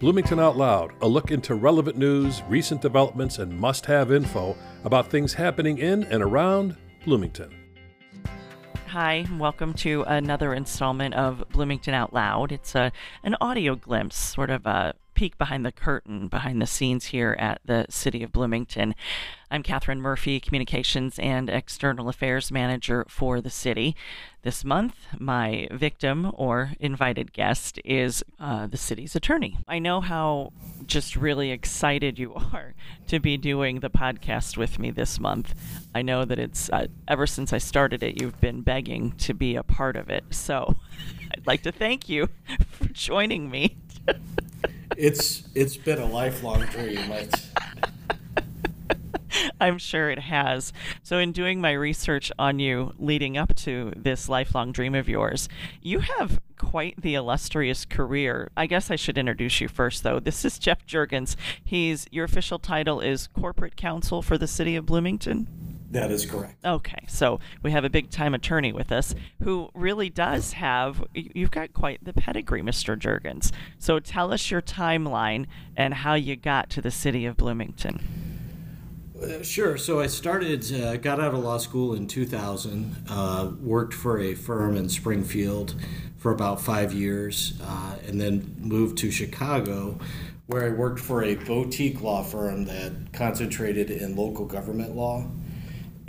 Bloomington Out Loud, a look into relevant news, recent developments, and must have info about things happening in and around Bloomington. Hi, welcome to another installment of Bloomington Out Loud. It's a an audio glimpse, sort of a peek behind the curtain, behind the scenes here at the City of Bloomington. I'm Catherine Murphy, Communications and External Affairs Manager for the city. This month, my victim or invited guest is uh, the city's attorney. I know how just really excited you are to be doing the podcast with me this month. I know that it's uh, ever since I started it, you've been begging to be a part of it. So I'd like to thank you for joining me. It's it's been a lifelong dream. It's... I'm sure it has. So, in doing my research on you leading up to this lifelong dream of yours, you have quite the illustrious career. I guess I should introduce you first, though. This is Jeff Jurgens. He's your official title is corporate counsel for the city of Bloomington. That is correct. Okay, so we have a big time attorney with us who really does have, you've got quite the pedigree, Mr. Jurgens. So tell us your timeline and how you got to the city of Bloomington. Uh, sure. So I started, uh, got out of law school in 2000, uh, worked for a firm in Springfield for about five years, uh, and then moved to Chicago, where I worked for a boutique law firm that concentrated in local government law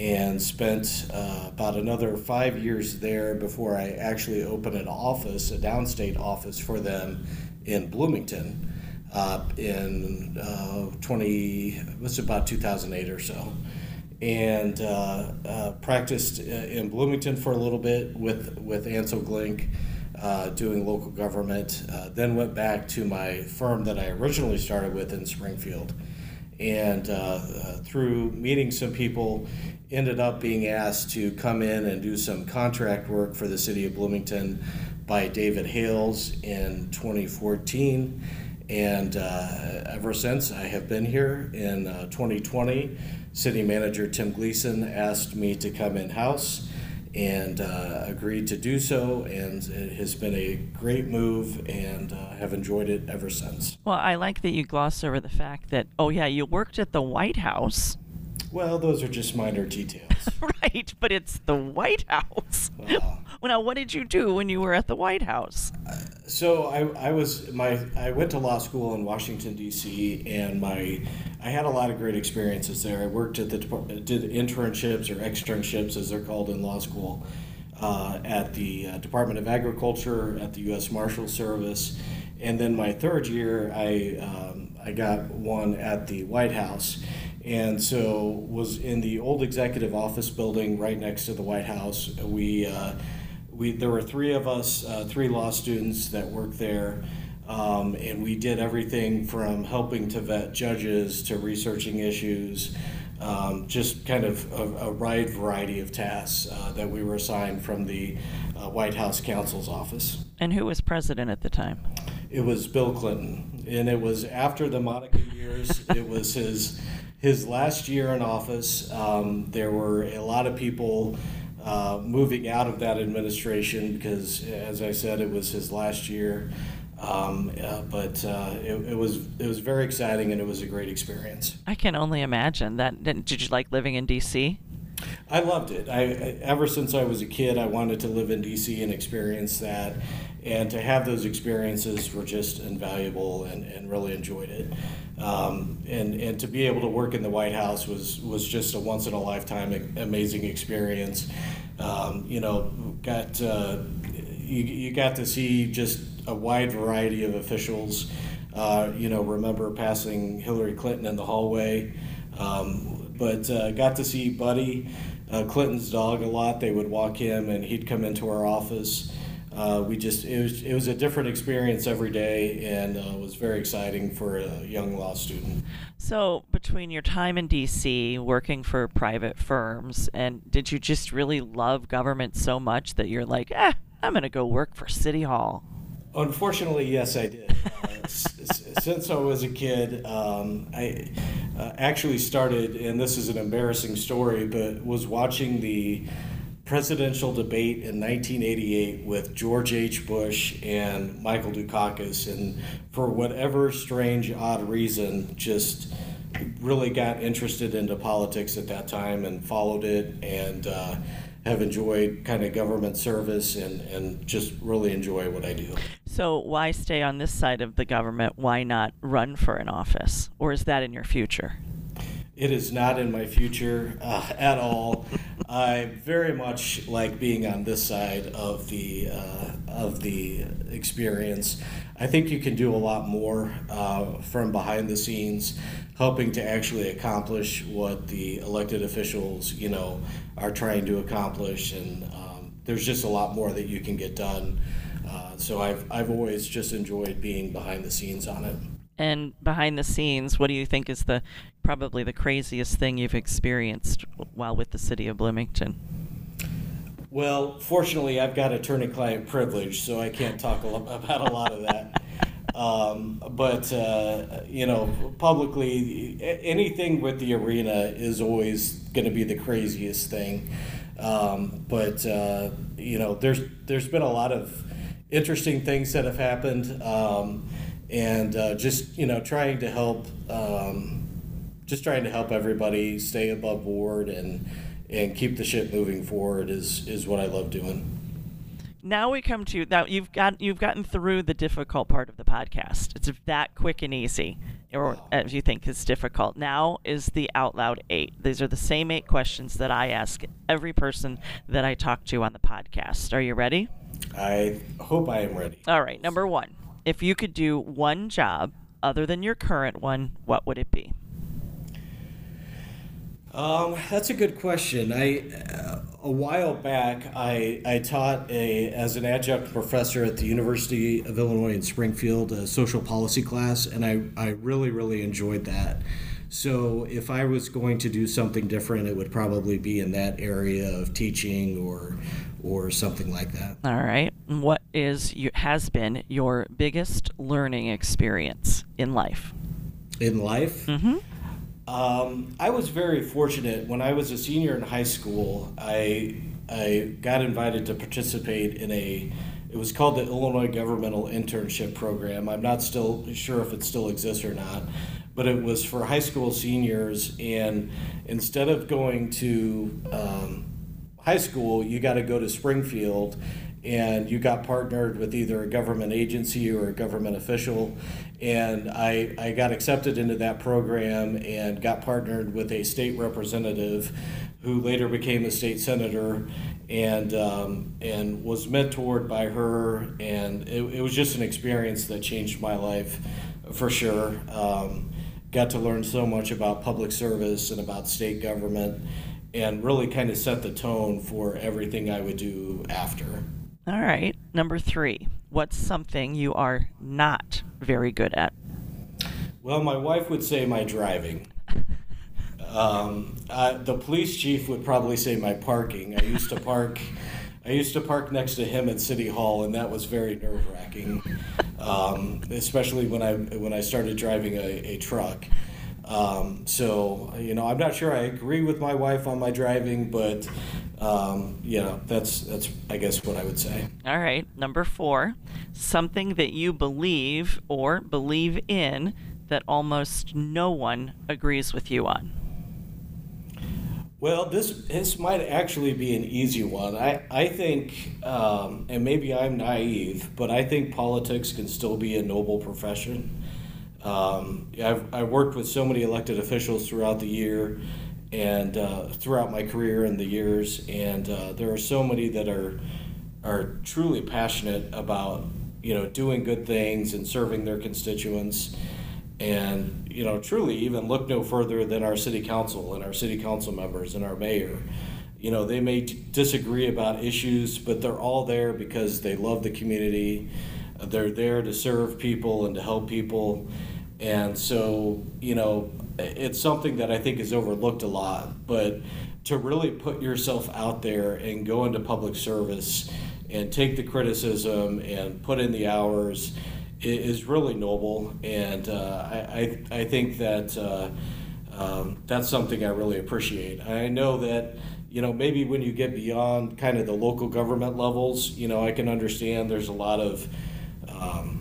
and spent uh, about another five years there before I actually opened an office, a downstate office for them in Bloomington uh, in uh, 20, was about 2008 or so. And uh, uh, practiced uh, in Bloomington for a little bit with, with Ancel Glink. doing local government, then went back to my firm that I originally started with in Springfield, and through meeting some people ended up being asked to come in and do some contract work for the city of Bloomington by David Hales in 2014. And uh, ever since I have been here in uh, 2020, City Manager Tim Gleason asked me to come in house and uh, agreed to do so. And it has been a great move and uh, have enjoyed it ever since. Well, I like that you gloss over the fact that, oh, yeah, you worked at the White House. Well, those are just minor details. right, but it's the White House. Well, now, what did you do when you were at the White House? Uh, so I, I was my I went to law school in Washington D.C. and my I had a lot of great experiences there. I worked at the did internships or externships as they're called in law school uh, at the uh, Department of Agriculture at the U.S. Marshal Service, and then my third year I um, I got one at the White House and so was in the old executive office building right next to the White House. We uh, we there were three of us, uh, three law students that worked there. Um, and we did everything from helping to vet judges to researching issues, um, just kind of a, a, wide variety of tasks uh, that we were assigned from the uh, White House counsel's office. And who was president at the time? It was Bill Clinton, and it was after the Monica years. it was his his last year in office, um, there were a lot of people uh, moving out of that administration because, as I said, it was his last year. Um, uh, but uh, it, it, was it was very exciting and it was a great experience. I can only imagine that. Did you like living in D.C.? I loved it. I, ever since I was a kid, I wanted to live in D.C. and experience that, and to have those experiences were just invaluable, and, and really enjoyed it. Um, and and to be able to work in the White House was was just a once in a lifetime amazing experience. Um, you know, got uh, you, you got to see just a wide variety of officials. Uh, you know, remember passing Hillary Clinton in the hallway. Um, but uh, got to see Buddy, uh, Clinton's dog, a lot. They would walk him, and he'd come into our office. Uh, we just it was it was a different experience every day, and uh, was very exciting for a young law student. So, between your time in D.C., working for private firms, and did you just really love government so much that you're like, eh, I'm going to go work for City Hall? Unfortunately, yes, I did. Uh, since I was a kid, um, I uh, actually started, and this is an embarrassing story, but was watching the presidential debate in 1988 with George H. Bush and Michael Dukakis, and for whatever strange, odd reason, just really got interested into politics at that time and followed it and uh, have enjoyed kind of government service and, and just really enjoy what I do. So, why stay on this side of the government? Why not run for an office? Or is that in your future? It is not in my future uh, at all. I very much like being on this side of the uh, of the experience. I think you can do a lot more uh, from behind the scenes, helping to actually accomplish what the elected officials, you know, are trying to accomplish, and um, there's just a lot more that you can get done. Uh, so I've I've always just enjoyed being behind the scenes on it. And behind the scenes, what do you think is the probably the craziest thing you've experienced while with the city of Bloomington? Well, fortunately, I've got attorney-client privilege, so I can't talk about a lot of that. Um, but uh, you know, publicly, anything with the arena is always going to be the craziest thing. Um, but uh, you know, there's there's been a lot of interesting things that have happened, um, and uh, just you know, trying to help, um, just trying to help everybody stay above board and and keep the ship moving forward is is what I love doing. Now we come to now you've got you've gotten through the difficult part of the podcast. It's that quick and easy, or as you think is difficult. Now is the out loud eight. These are the same eight questions that I ask every person that I talk to on the podcast. Are you ready? I hope I am ready. All right. Number one, if you could do one job other than your current one, what would it be? Um, that's a good question. I uh, a while back I I taught a as an adjunct professor at the University of Illinois in Springfield a social policy class, and I I really really enjoyed that. So if I was going to do something different, it would probably be in that area of teaching or or something like that. All right. What is has been your biggest learning experience in life? In life? Mm-hmm. Um, I was very fortunate when I was a senior in high school. I I got invited to participate in a it was called the Illinois Governmental Internship Program. I'm not still sure if it still exists or not, but it was for high school seniors. And instead of going to um, high school, you got to go to Springfield and you got partnered with either a government agency or a government official. And I, I got accepted into that program and got partnered with a state representative who later became a state senator and, um, and was mentored by her. And it, it was just an experience that changed my life for sure. Um, got to learn so much about public service and about state government and really kind of set the tone for everything I would do after. All right. Number three, what's something you are not very good at? Well, my wife would say my driving. Um, uh, the police chief would probably say my parking. I used to park. I used to park next to him at City Hall, and that was very nerve wracking, um, especially when I when I started driving a, a truck. Um, so you know, I'm not sure I agree with my wife on my driving, but um, you know, that's that's I guess what I would say. All right, number four, something that you believe or believe in that almost no one agrees with you on. Well, this this might actually be an easy one. I I think, um, and maybe I'm naive, but I think politics can still be a noble profession. Um, I've I've worked with so many elected officials throughout the year and uh, throughout my career and the years, and uh, there are so many that are are truly passionate about you know doing good things and serving their constituents, and you know truly even look no further than our city council and our city council members and our mayor. You know they may disagree about issues, but they're all there because they love the community. They're there to serve people and to help people, and so you know it's something that I think is overlooked a lot, but to really put yourself out there and go into public service and take the criticism and put in the hours is really noble. And uh, I, I, I, think that uh, um, that's something I really appreciate. I know that you know, maybe when you get beyond kind of the local government levels, you know, I can understand there's a lot of um,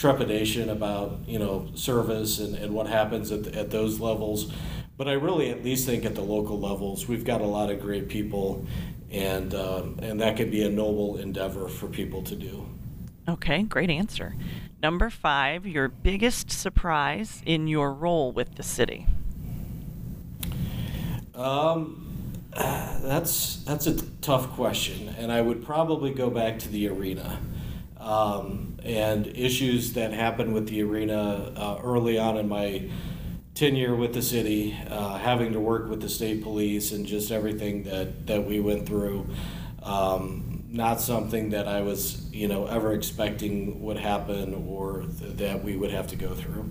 trepidation about, you know, service and, and what happens at, at those levels. But I really at least think at the local levels, we've got a lot of great people, and, um, and that could be a noble endeavor for people to do. Okay, great answer. Number five, your biggest surprise in your role with the city. Um, that's that's a tough question, and I would probably go back to the arena um, and issues that happened with the arena uh, early on in my tenure with the city, uh, having to work with the state police and just everything that that we went through. Um, not something that I was, you know, ever expecting would happen or th- that we would have to go through.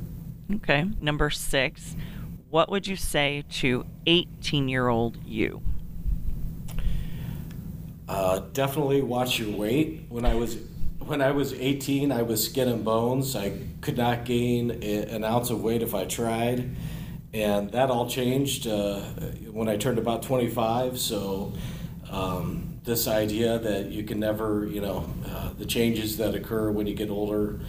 Okay. Number six, what would you say to 18 year old you? Uh, definitely watch your weight. When I was when I was 18, I was skin and bones. I could not gain a, an ounce of weight if I tried, and that all changed uh, when I turned about 25. So. Um, this idea that you can never, you know, uh, the changes that occur when you get older,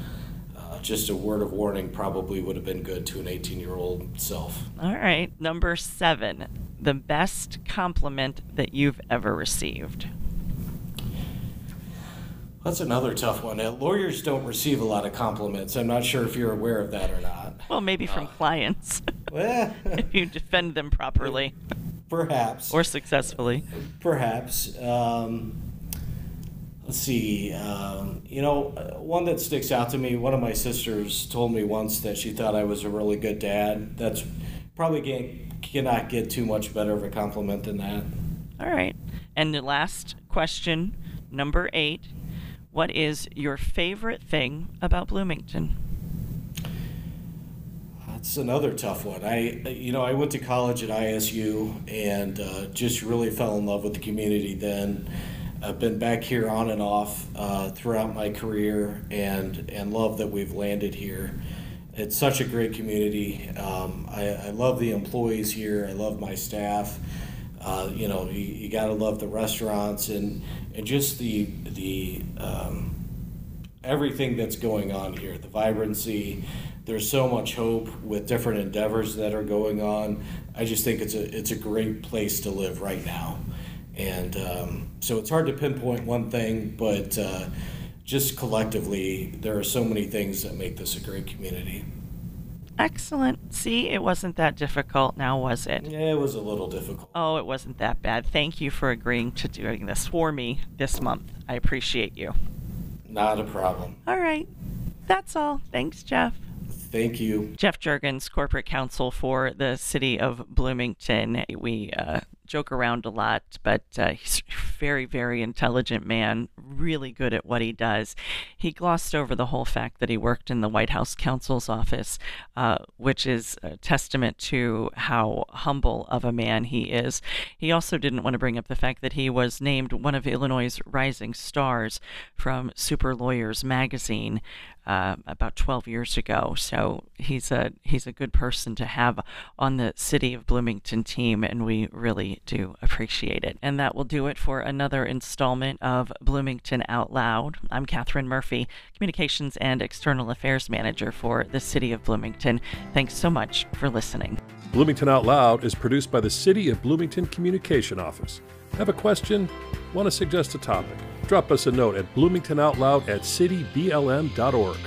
uh, just a word of warning probably would have been good to an 18 year old self. All right. Number seven, the best compliment that you've ever received. That's another tough one. Uh, lawyers don't receive a lot of compliments. I'm not sure if you're aware of that or not. Well, maybe from Uh, clients, Well, if you defend them properly perhaps. or successfully. Perhaps. Um, let's see. Um, you know, uh, one that sticks out to me. One of my sisters told me once that she thought I was a really good dad. That's probably can't, cannot get too much better of a compliment than that. All right. And the last question, number eight. What is your favorite thing about Bloomington? That's another tough one. I, you know, I went to college at ISU and uh, just really fell in love with the community then. I've been back here on and off uh, throughout my career and, and love that we've landed here. It's such a great community. Um, I, I love the employees here. I love my staff. Uh, you know, you, you got to love the restaurants and, and just the, the um, everything that's going on here, the vibrancy. There's so much hope with different endeavors that are going on. I just think it's a it's a great place to live right now, and um, so it's hard to pinpoint one thing, but uh, just collectively, there are so many things that make this a great community. Excellent. See, it wasn't that difficult now, was it? Yeah, it was a little difficult. Oh, it wasn't that bad. Thank you for agreeing to doing this for me this month. I appreciate you. Not a problem. All right. That's all. Thanks, Jeff. Thank you. Jeff Jurgens, corporate counsel for the city of Bloomington. We uh, joke around a lot, but uh, he's a very, very intelligent man, really good at what he does. He glossed over the whole fact that he worked in the White House counsel's office, uh, which is a testament to how humble of a man he is. He also didn't want to bring up the fact that he was named one of Illinois' rising stars from Super Lawyers magazine uh, about 12 years ago. So he's a he's a good person to have on the City of Bloomington team, and we do appreciate it. And that will do it for another installment of Bloomington Out Loud. I'm Catherine Murphy, Communications and External Affairs Manager for the City of Bloomington. Thanks so much for listening. Bloomington Out Loud is produced by the City of Bloomington Communication Office. Have a question? Want to suggest a topic? Drop us a note at bloomingtonoutloud at cityblm.org.